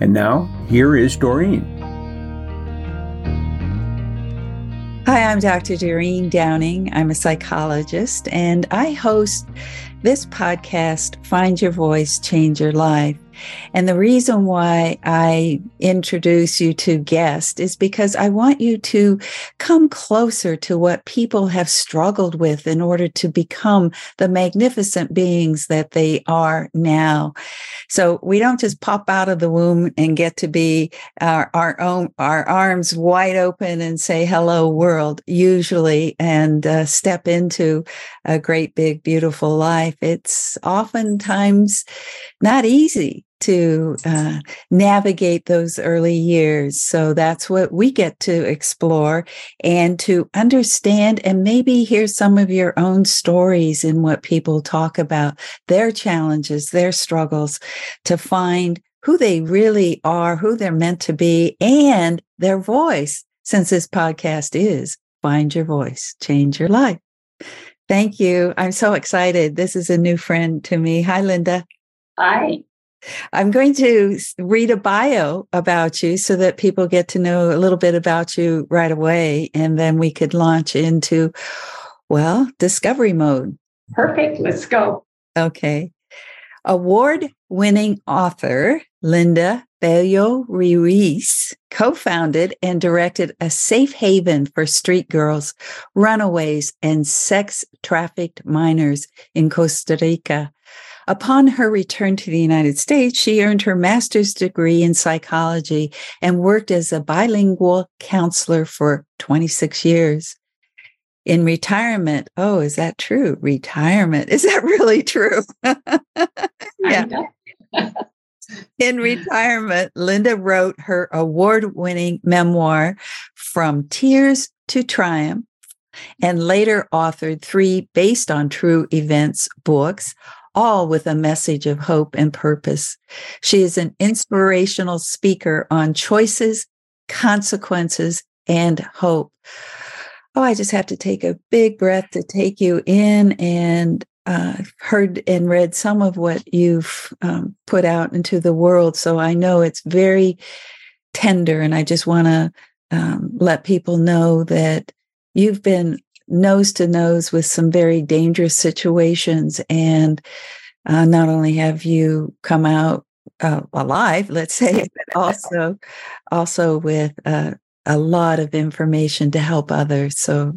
And now, here is Doreen. Hi, I'm Dr. Doreen Downing. I'm a psychologist, and I host this podcast, Find Your Voice, Change Your Life. And the reason why I introduce you to guests is because I want you to come closer to what people have struggled with in order to become the magnificent beings that they are now. So we don't just pop out of the womb and get to be our, our own, our arms wide open and say, hello world, usually, and uh, step into a great, big, beautiful life. It's oftentimes not easy to uh, navigate those early years. So that's what we get to explore and to understand and maybe hear some of your own stories in what people talk about, their challenges, their struggles to find who they really are, who they're meant to be, and their voice. Since this podcast is Find Your Voice, Change Your Life. Thank you. I'm so excited. This is a new friend to me. Hi, Linda. Hi. I'm going to read a bio about you so that people get to know a little bit about you right away. And then we could launch into, well, discovery mode. Perfect. Let's go. Okay. Award winning author Linda Bello Ruiz co founded and directed a safe haven for street girls, runaways, and sex trafficked minors in Costa Rica Upon her return to the United States, she earned her master's degree in psychology and worked as a bilingual counselor for 26 years. In retirement, oh, is that true? Retirement. Is that really true? yeah. In retirement, Linda wrote her award winning memoir, From Tears to Triumph, and later authored three based on true events books, all with a message of hope and purpose. She is an inspirational speaker on choices, consequences, and hope. Oh, I just have to take a big breath to take you in and uh, heard and read some of what you've um, put out into the world. So I know it's very tender. And I just want to um, let people know that you've been nose to nose with some very dangerous situations. And uh, not only have you come out uh, alive, let's say, but also, also with uh, a lot of information to help others. So,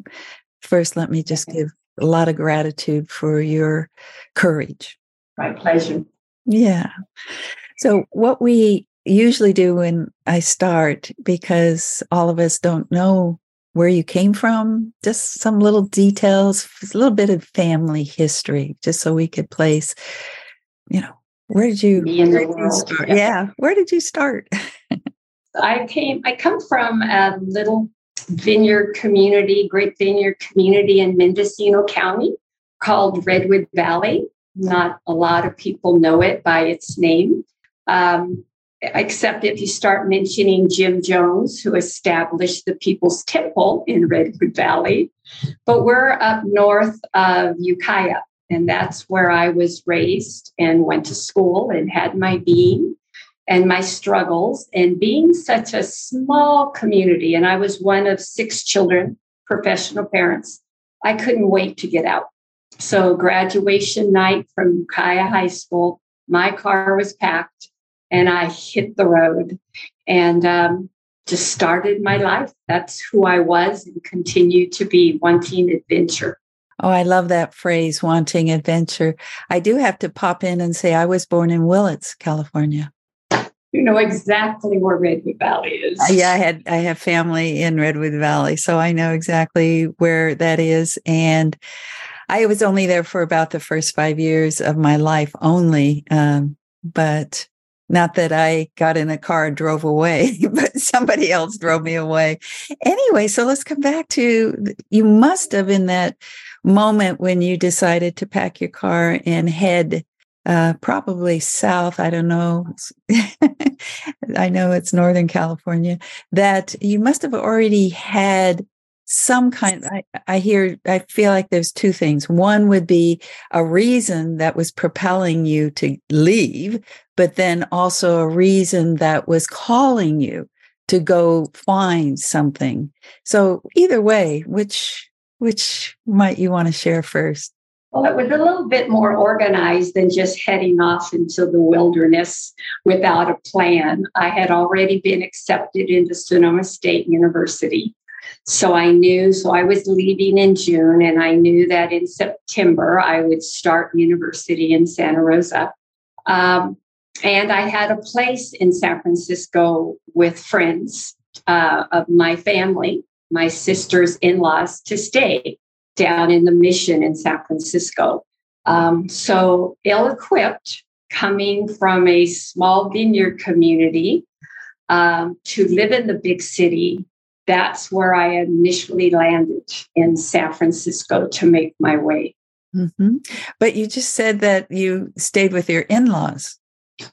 first, let me just give a lot of gratitude for your courage. My pleasure. Yeah. So, what we usually do when I start, because all of us don't know where you came from, just some little details, a little bit of family history, just so we could place, you know, where did you, where did you start? yeah. Yeah. Where did you start? I came, I come from a little vineyard community, great vineyard community in Mendocino County called Redwood Valley. Not a lot of people know it by its name. Um, except if you start mentioning Jim Jones, who established the People's Temple in Redwood Valley. But we're up north of Ukiah, and that's where I was raised and went to school and had my being and my struggles. And being such a small community, and I was one of six children, professional parents, I couldn't wait to get out. So, graduation night from Ukiah High School, my car was packed and I hit the road and um, just started my life. That's who I was and continue to be wanting adventure. Oh, I love that phrase, wanting adventure. I do have to pop in and say I was born in Willits, California. You know exactly where Redwood Valley is. Uh, Yeah, I had I have family in Redwood Valley, so I know exactly where that is. And I was only there for about the first five years of my life only. Um, but Not that I got in a car and drove away, but somebody else drove me away. Anyway, so let's come back to you must have in that moment when you decided to pack your car and head uh, probably south. I don't know. I know it's Northern California. That you must have already had some kind. I, I hear. I feel like there's two things. One would be a reason that was propelling you to leave, but then also a reason that was calling you to go find something. So either way, which which might you want to share first? Well, it was a little bit more organized than just heading off into the wilderness without a plan. I had already been accepted into Sonoma State University. So I knew, so I was leaving in June, and I knew that in September I would start university in Santa Rosa. Um, and I had a place in San Francisco with friends uh, of my family, my sister's in laws, to stay down in the mission in San Francisco. Um, so ill equipped, coming from a small vineyard community um, to live in the big city, that's where I initially landed in San Francisco to make my way. Mm-hmm. But you just said that you stayed with your in laws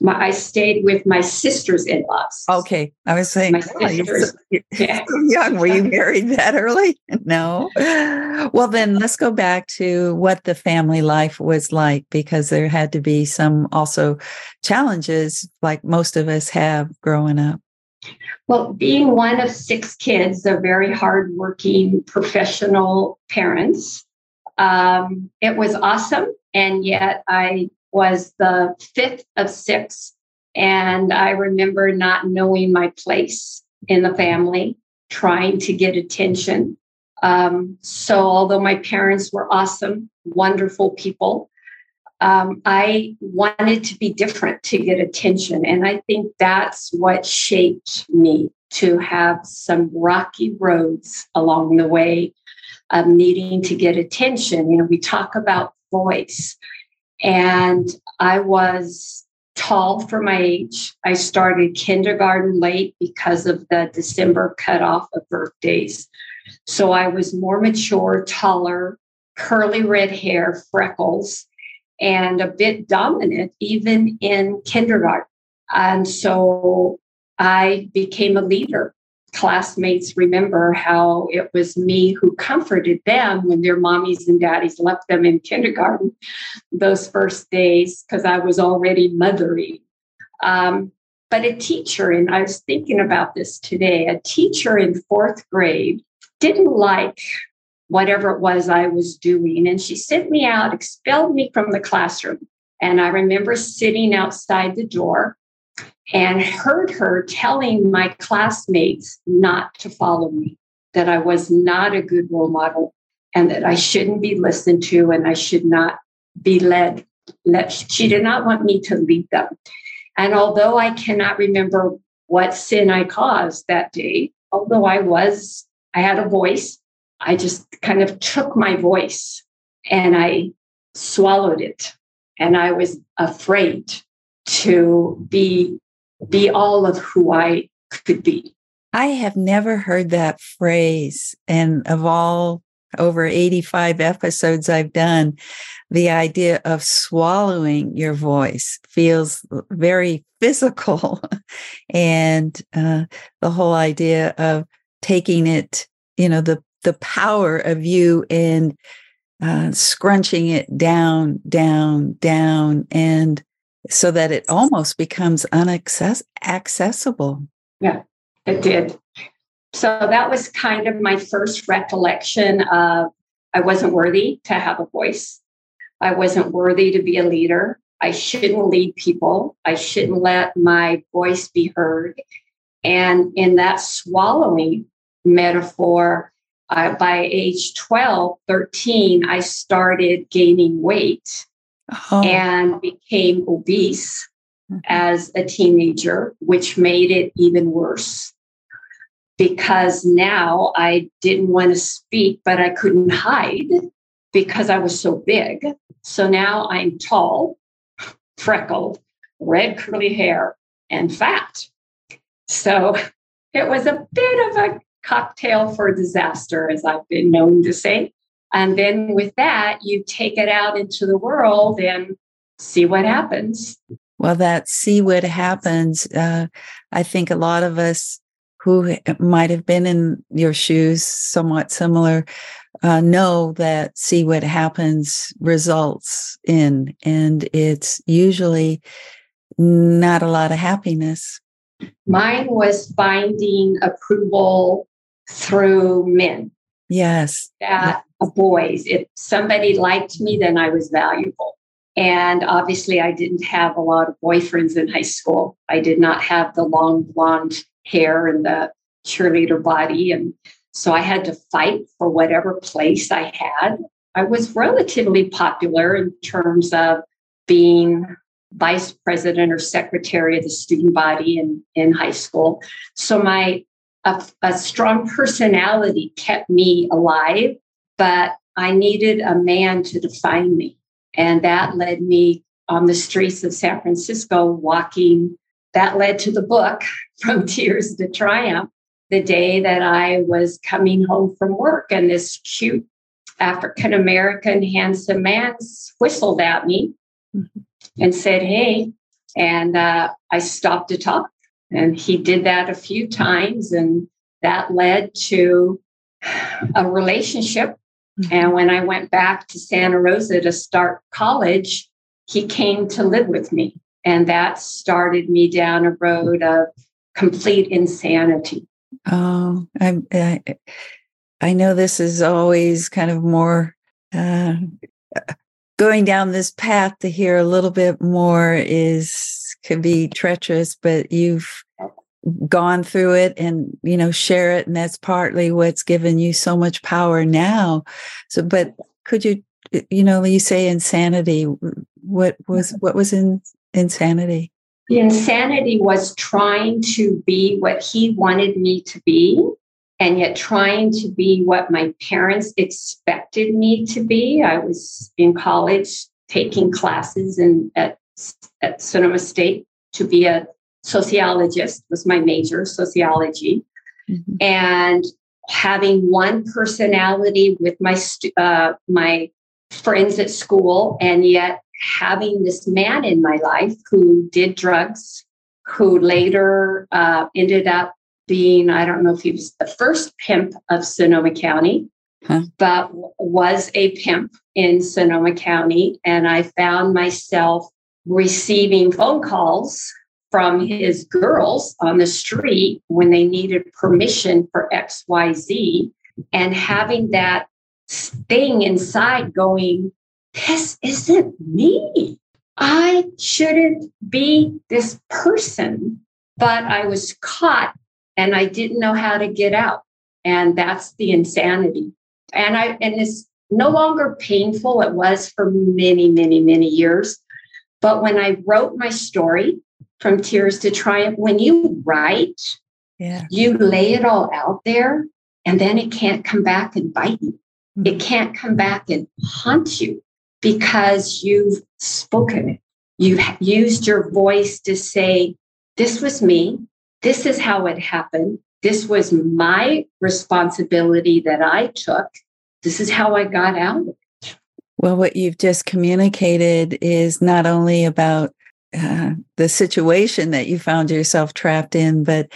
my, I stayed with my sister's in laws. Okay. I was saying, my oh, you're, so, you're yeah. so young. Were you married that early? No. Well, then let's go back to what the family life was like because there had to be some also challenges like most of us have growing up. Well, being one of six kids, they're very hardworking professional parents. Um, it was awesome. And yet I was the fifth of six. And I remember not knowing my place in the family, trying to get attention. Um, so, although my parents were awesome, wonderful people, um, I wanted to be different to get attention. And I think that's what shaped me to have some rocky roads along the way of needing to get attention. You know, we talk about voice. And I was tall for my age. I started kindergarten late because of the December cutoff of birthdays. So I was more mature, taller, curly red hair, freckles, and a bit dominant even in kindergarten. And so I became a leader classmates remember how it was me who comforted them when their mommies and daddies left them in kindergarten those first days because I was already mothering. Um, but a teacher, and I was thinking about this today, a teacher in fourth grade didn't like whatever it was I was doing. And she sent me out, expelled me from the classroom. And I remember sitting outside the door and heard her telling my classmates not to follow me, that I was not a good role model and that I shouldn't be listened to and I should not be led. She did not want me to lead them. And although I cannot remember what sin I caused that day, although I was, I had a voice, I just kind of took my voice and I swallowed it. And I was afraid to be be all of who I could be. I have never heard that phrase. And of all over 85 episodes I've done, the idea of swallowing your voice feels very physical. and uh, the whole idea of taking it, you know, the, the power of you and uh, scrunching it down, down, down, and so that it almost becomes unaccessible. Yeah, it did. So that was kind of my first recollection of I wasn't worthy to have a voice. I wasn't worthy to be a leader. I shouldn't lead people. I shouldn't let my voice be heard. And in that swallowing metaphor, uh, by age 12, 13, I started gaining weight oh. and became obese mm-hmm. as a teenager, which made it even worse because now I didn't want to speak, but I couldn't hide because I was so big. So now I'm tall, freckled, red curly hair, and fat. So it was a bit of a cocktail for disaster, as I've been known to say. And then with that, you take it out into the world and see what happens. Well, that see what happens. Uh, I think a lot of us who might have been in your shoes, somewhat similar, uh, know that see what happens results in, and it's usually not a lot of happiness. Mine was finding approval through men. Yes. That yes. boys. If somebody liked me, then I was valuable. And obviously, I didn't have a lot of boyfriends in high school. I did not have the long blonde hair and the cheerleader body. And so I had to fight for whatever place I had. I was relatively popular in terms of being vice president or secretary of the student body in, in high school. So my a, a strong personality kept me alive, but I needed a man to define me. And that led me on the streets of San Francisco walking. That led to the book, From Tears to Triumph, the day that I was coming home from work. And this cute African American handsome man whistled at me mm-hmm. and said, Hey. And uh, I stopped to talk. And he did that a few times, and that led to a relationship. Mm-hmm. And when I went back to Santa Rosa to start college, he came to live with me. And that started me down a road of complete insanity. Oh, I, I, I know this is always kind of more uh, going down this path to hear a little bit more is can be treacherous, but you've gone through it and you know share it and that's partly what's given you so much power now. So but could you you know you say insanity. What was what was in insanity? The insanity was trying to be what he wanted me to be and yet trying to be what my parents expected me to be. I was in college taking classes in at, at sonoma state to be a sociologist was my major, sociology, mm-hmm. and having one personality with my uh, my friends at school, and yet having this man in my life who did drugs, who later uh, ended up being I don't know if he was the first pimp of Sonoma County. Huh. But was a pimp in Sonoma County. And I found myself receiving phone calls from his girls on the street when they needed permission for XYZ and having that thing inside going, This isn't me. I shouldn't be this person. But I was caught and I didn't know how to get out. And that's the insanity. And I and it's no longer painful. It was for many, many, many years. But when I wrote my story, from tears to triumph. When you write, yeah. you lay it all out there, and then it can't come back and bite you. Mm-hmm. It can't come back and haunt you because you've spoken it. You've used your voice to say, This was me. This is how it happened. This was my responsibility that I took. This is how I got out. Well, what you've just communicated is not only about uh, the situation that you found yourself trapped in, but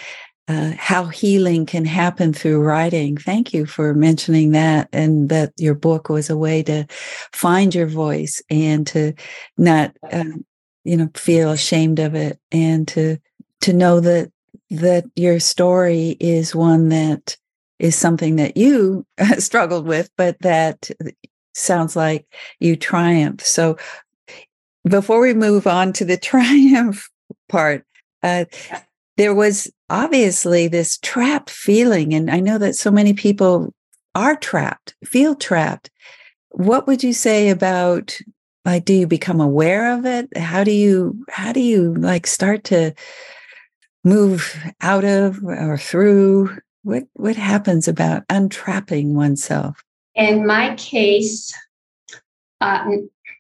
uh, how healing can happen through writing. Thank you for mentioning that, and that your book was a way to find your voice and to not, uh, you know, feel ashamed of it, and to to know that that your story is one that is something that you struggled with, but that sounds like you triumph. So before we move on to the triumph part, uh, there was obviously this trapped feeling. And I know that so many people are trapped, feel trapped. What would you say about like do you become aware of it? How do you how do you like start to move out of or through? What what happens about untrapping oneself? In my case, uh,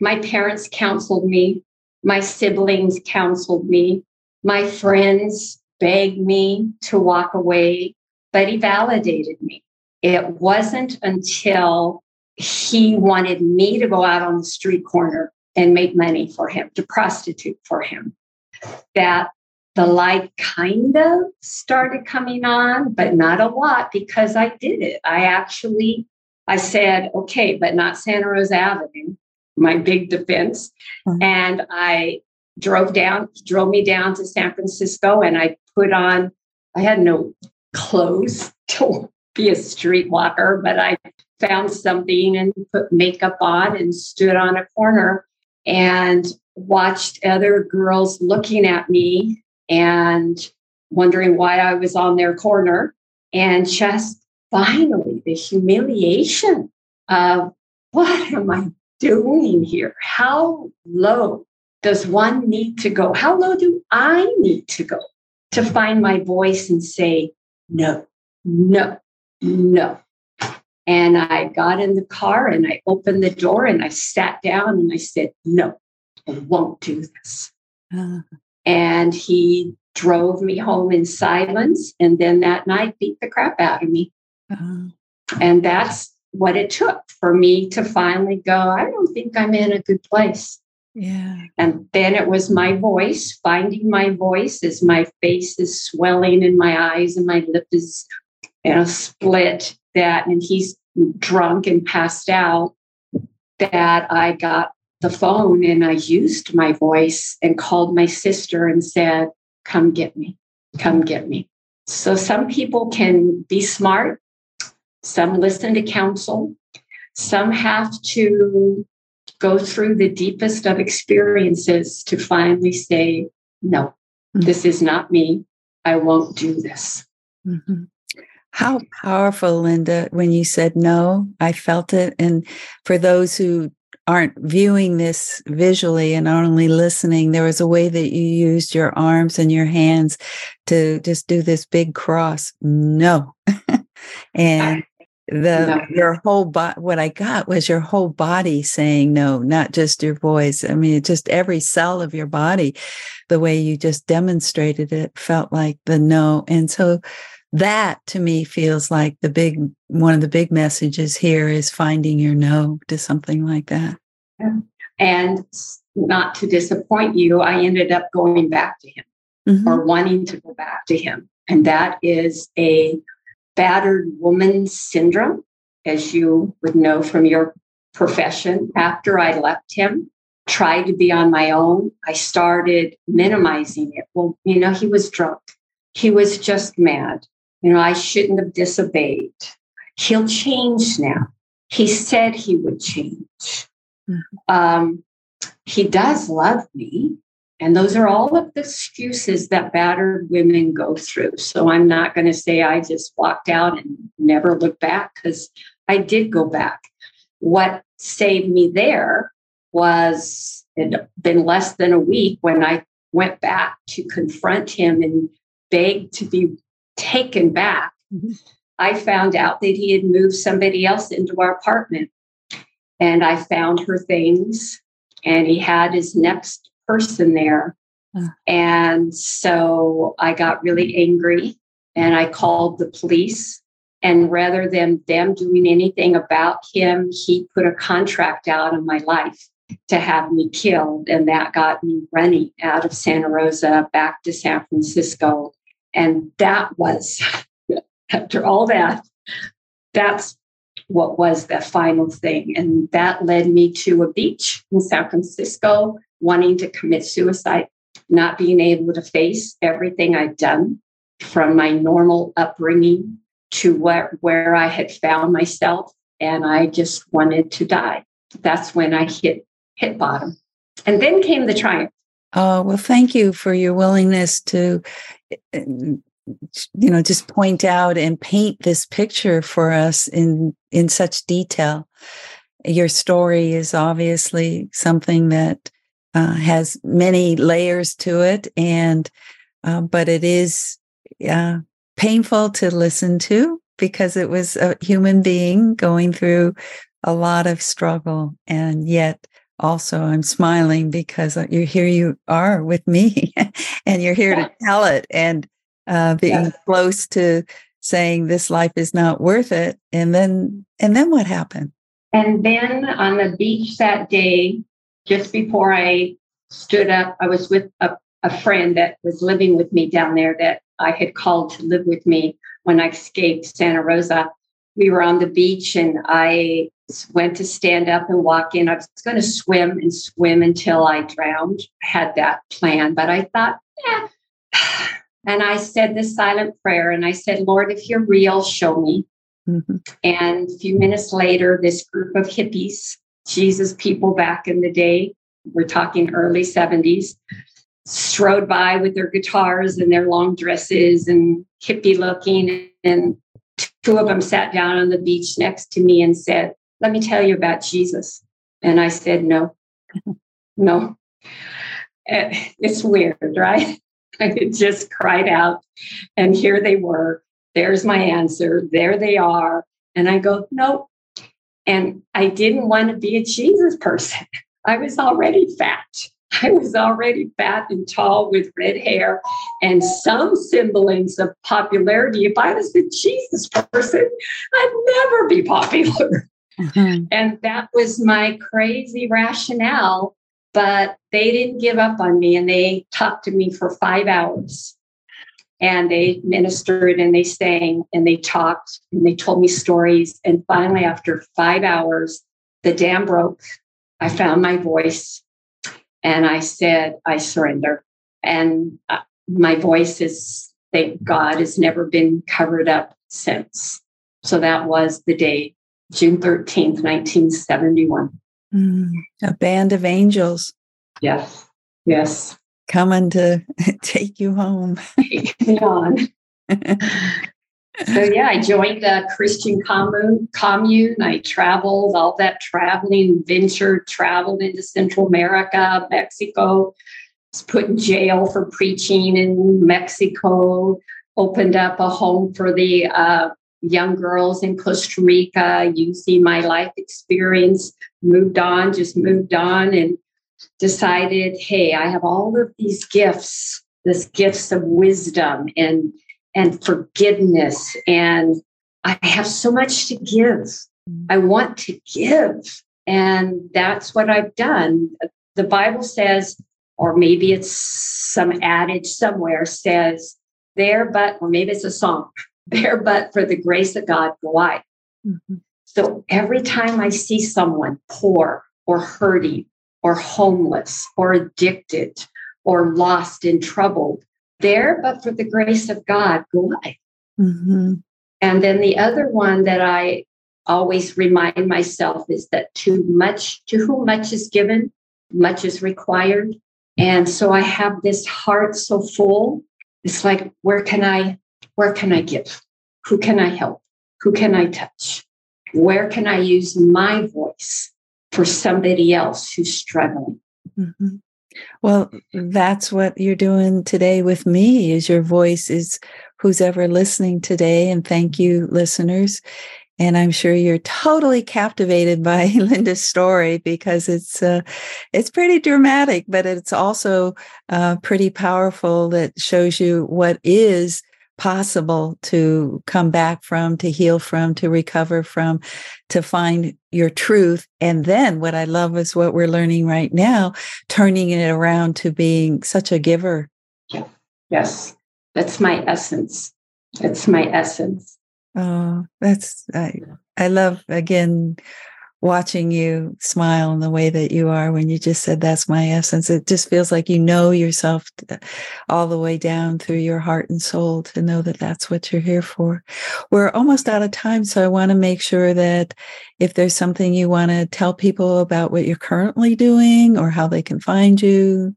my parents counseled me, my siblings counseled me. My friends begged me to walk away, but he validated me. It wasn't until he wanted me to go out on the street corner and make money for him, to prostitute for him, that the light kind of started coming on, but not a lot because I did it. I actually I said, okay, but not Santa Rosa Avenue, my big defense. Mm-hmm. And I drove down, drove me down to San Francisco and I put on, I had no clothes to be a streetwalker, but I found something and put makeup on and stood on a corner and watched other girls looking at me and wondering why I was on their corner and just finally the humiliation of what am I doing here? How low does one need to go? How low do I need to go to find my voice and say, no, no, no? And I got in the car and I opened the door and I sat down and I said, no, I won't do this. Uh. And he drove me home in silence. And then that night beat the crap out of me. Uh-huh. And that's what it took for me to finally go, I don't think I'm in a good place. Yeah. And then it was my voice, finding my voice as my face is swelling and my eyes and my lip is you know split that and he's drunk and passed out that I got the phone and I used my voice and called my sister and said, Come get me, come get me. So some people can be smart some listen to counsel. Some have to go through the deepest of experiences to finally say, no, mm-hmm. this is not me. I won't do this. Mm-hmm. How powerful, Linda, when you said no, I felt it. And for those who aren't viewing this visually and only listening, there was a way that you used your arms and your hands to just do this big cross. No. and the no. your whole body what i got was your whole body saying no not just your voice i mean just every cell of your body the way you just demonstrated it felt like the no and so that to me feels like the big one of the big messages here is finding your no to something like that yeah. and not to disappoint you i ended up going back to him mm-hmm. or wanting to go back to him and that is a battered woman syndrome, as you would know from your profession. After I left him, tried to be on my own, I started minimizing it. Well, you know, he was drunk. He was just mad. You know, I shouldn't have disobeyed. He'll change now. He said he would change. Mm-hmm. Um, he does love me. And those are all of the excuses that battered women go through. So I'm not going to say I just walked out and never looked back because I did go back. What saved me there was it had been less than a week when I went back to confront him and beg to be taken back. Mm-hmm. I found out that he had moved somebody else into our apartment. And I found her things, and he had his next person there. Uh. And so I got really angry and I called the police. And rather than them doing anything about him, he put a contract out on my life to have me killed. And that got me running out of Santa Rosa back to San Francisco. And that was, after all that, that's what was the final thing. And that led me to a beach in San Francisco wanting to commit suicide, not being able to face everything I'd done from my normal upbringing to where, where I had found myself. And I just wanted to die. That's when I hit hit bottom. And then came the triumph. Oh, well, thank you for your willingness to eh, you know just point out and paint this picture for us in in such detail your story is obviously something that uh, has many layers to it, and uh, but it is uh, painful to listen to because it was a human being going through a lot of struggle, and yet also I'm smiling because uh, you here you are with me, and you're here yeah. to tell it and uh, being yes. close to saying this life is not worth it. And then, and then what happened? And then on the beach that day, just before I stood up, I was with a, a friend that was living with me down there that I had called to live with me when I escaped Santa Rosa. We were on the beach and I went to stand up and walk in. I was going to swim and swim until I drowned. I had that plan, but I thought, yeah. And I said this silent prayer and I said, Lord, if you're real, show me. Mm-hmm. And a few minutes later, this group of hippies, Jesus people back in the day, we're talking early 70s, strode by with their guitars and their long dresses and hippie looking. And two of them sat down on the beach next to me and said, Let me tell you about Jesus. And I said, No, no. Eh, it's weird, right? I just cried out. And here they were. There's my answer. There they are. And I go, Nope. And I didn't want to be a Jesus person. I was already fat. I was already fat and tall with red hair and some semblance of popularity. If I was the Jesus person, I'd never be popular. Mm-hmm. And that was my crazy rationale. But they didn't give up on me and they talked to me for five hours. And they ministered and they sang and they talked and they told me stories. And finally, after five hours, the dam broke. I found my voice and I said, I surrender. And uh, my voice is, thank God, has never been covered up since. So that was the day, June 13th, 1971. Mm, a band of angels. Yes, yes. Coming to take you home. On. so yeah, I joined a Christian commune. Commune. I traveled all that traveling, ventured, traveled into Central America, Mexico. Was put in jail for preaching in Mexico. Opened up a home for the uh, young girls in Costa Rica using my life experience. Moved on, just moved on, and decided, hey, I have all of these gifts, this gifts of wisdom and and forgiveness. And I have so much to give. I want to give. And that's what I've done. The Bible says, or maybe it's some adage somewhere says, there but, or maybe it's a song, there but for the grace of God go I. Mm-hmm. So every time I see someone poor or hurting or homeless or addicted or lost and troubled, there, but for the grace of God, go I. Mm-hmm. And then the other one that I always remind myself is that too much, to whom much is given, much is required. And so I have this heart so full. It's like, where can I, where can I give? Who can I help? Who can I touch? Where can I use my voice for somebody else who's struggling? Mm-hmm. Well, that's what you're doing today with me is your voice is who's ever listening today. And thank you, listeners. And I'm sure you're totally captivated by Linda's story because it's uh, it's pretty dramatic, but it's also uh, pretty powerful. That shows you what is possible to come back from, to heal from, to recover from, to find your truth. And then what I love is what we're learning right now, turning it around to being such a giver. Yes, that's my essence. That's my essence. Oh, that's I I love again watching you smile in the way that you are when you just said that's my essence it just feels like you know yourself uh, all the way down through your heart and soul to know that that's what you're here for we're almost out of time so i want to make sure that if there's something you want to tell people about what you're currently doing or how they can find you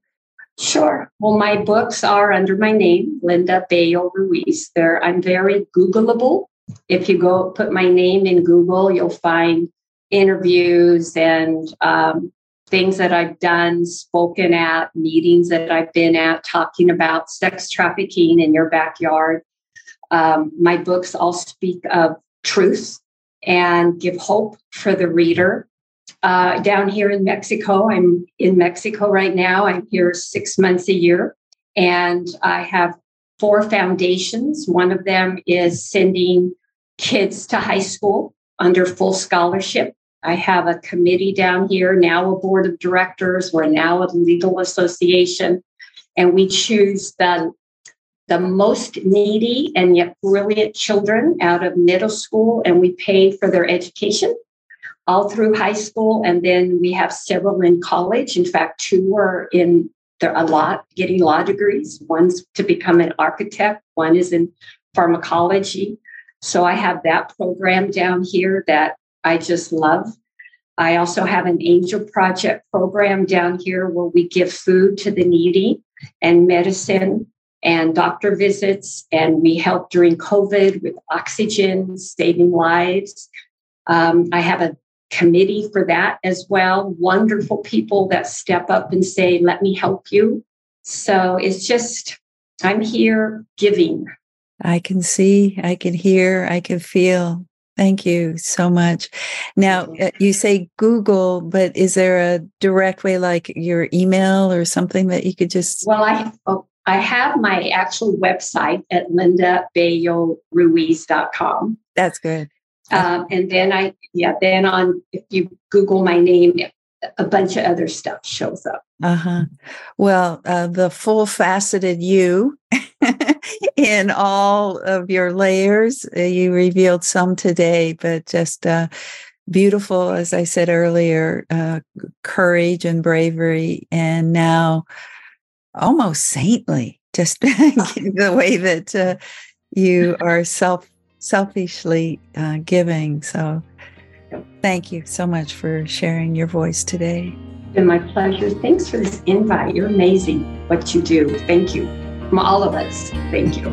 Sure. Well, my books are under my name, Linda Bello Ruiz. There, I'm very Googleable. If you go put my name in Google, you'll find interviews and um, things that I've done, spoken at, meetings that I've been at, talking about sex trafficking in your backyard. Um, my books all speak of truth and give hope for the reader. Uh, down here in Mexico, I'm in Mexico right now. I'm here six months a year. And I have four foundations. One of them is sending kids to high school under full scholarship. I have a committee down here, now a board of directors. We're now a legal association, and we choose the the most needy and yet brilliant children out of middle school, and we pay for their education all through high school. And then we have several in college. In fact, two are in there a lot getting law degrees. One's to become an architect, one is in pharmacology. So I have that program down here that I just love. I also have an angel project program down here where we give food to the needy and medicine and doctor visits. And we help during COVID with oxygen, saving lives. Um, I have a committee for that as well. Wonderful people that step up and say, let me help you. So it's just, I'm here giving. I can see, I can hear, I can feel. Thank you so much. Now, you say Google, but is there a direct way, like your email or something that you could just? Well, I oh, I have my actual website at lindabelloruiz.com. That's good. Um, and then I, yeah, then on, if you Google my name, a bunch of other stuff shows up. Uh huh. Well, uh, the full faceted you in all of your layers, uh, you revealed some today, but just uh, beautiful, as I said earlier, uh, courage and bravery, and now almost saintly, just the way that uh, you are self selfishly uh, giving. So, thank you so much for sharing your voice today. It's been my pleasure. Thanks for this invite. You're amazing what you do. Thank you. From all of us, thank you.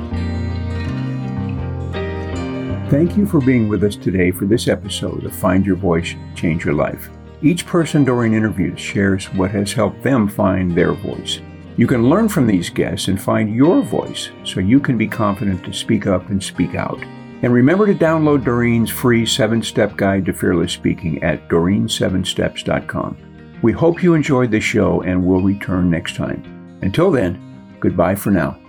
Thank you for being with us today for this episode of Find Your Voice, Change Your Life. Each person during interviews shares what has helped them find their voice. You can learn from these guests and find your voice so you can be confident to speak up and speak out. And remember to download Doreen's free seven step guide to fearless speaking at doreen7steps.com. We hope you enjoyed the show and will return next time. Until then, goodbye for now.